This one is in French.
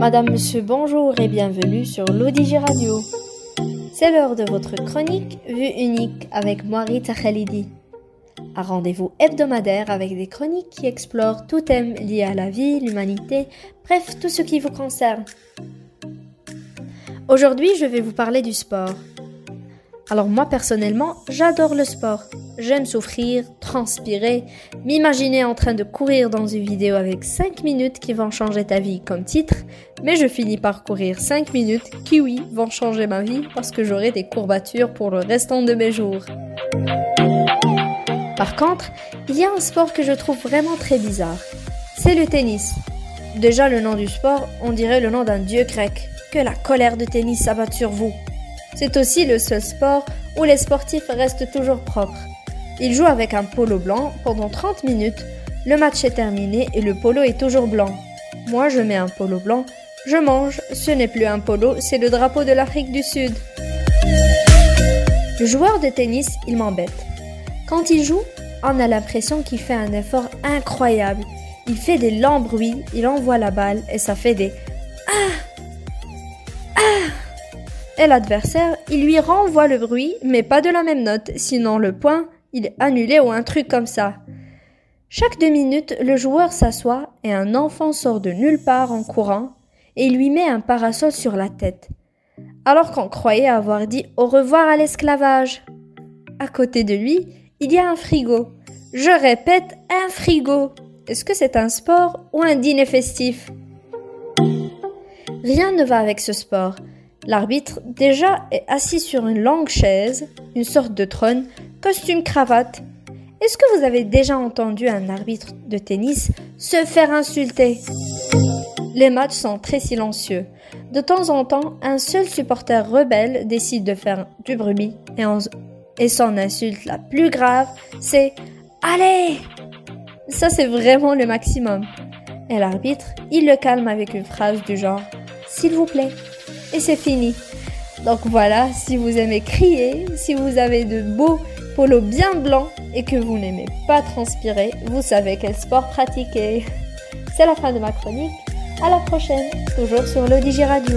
Madame, Monsieur, bonjour et bienvenue sur l'Odigi Radio. C'est l'heure de votre chronique Vue unique avec Rita Khalidi. Un rendez-vous hebdomadaire avec des chroniques qui explorent tout thème lié à la vie, l'humanité, bref, tout ce qui vous concerne. Aujourd'hui, je vais vous parler du sport. Alors moi personnellement, j'adore le sport. J'aime souffrir, transpirer, m'imaginer en train de courir dans une vidéo avec 5 minutes qui vont changer ta vie comme titre, mais je finis par courir 5 minutes qui oui vont changer ma vie parce que j'aurai des courbatures pour le restant de mes jours. Par contre, il y a un sport que je trouve vraiment très bizarre. C'est le tennis. Déjà le nom du sport, on dirait le nom d'un dieu grec. Que la colère de tennis s'abatte sur vous. C'est aussi le seul sport où les sportifs restent toujours propres. Ils jouent avec un polo blanc pendant 30 minutes. Le match est terminé et le polo est toujours blanc. Moi, je mets un polo blanc. Je mange. Ce n'est plus un polo, c'est le drapeau de l'Afrique du Sud. Le joueur de tennis, il m'embête. Quand il joue, on a l'impression qu'il fait un effort incroyable. Il fait des lents bruits, il envoie la balle et ça fait des Ah l'adversaire, il lui renvoie le bruit, mais pas de la même note, sinon le point, il est annulé ou un truc comme ça. Chaque deux minutes, le joueur s'assoit et un enfant sort de nulle part en courant et il lui met un parasol sur la tête. Alors qu'on croyait avoir dit au revoir à l'esclavage. À côté de lui, il y a un frigo. Je répète, un frigo. Est-ce que c'est un sport ou un dîner festif? Rien ne va avec ce sport. L'arbitre, déjà, est assis sur une longue chaise, une sorte de trône, costume cravate. Est-ce que vous avez déjà entendu un arbitre de tennis se faire insulter? Les matchs sont très silencieux. De temps en temps, un seul supporter rebelle décide de faire du bruit et, et son insulte la plus grave, c'est Allez Ça, c'est vraiment le maximum. Et l'arbitre, il le calme avec une phrase du genre S'il vous plaît et c'est fini. Donc voilà, si vous aimez crier, si vous avez de beaux polos bien blancs et que vous n'aimez pas transpirer, vous savez quel sport pratiquer. C'est la fin de ma chronique. À la prochaine, toujours sur le Radio.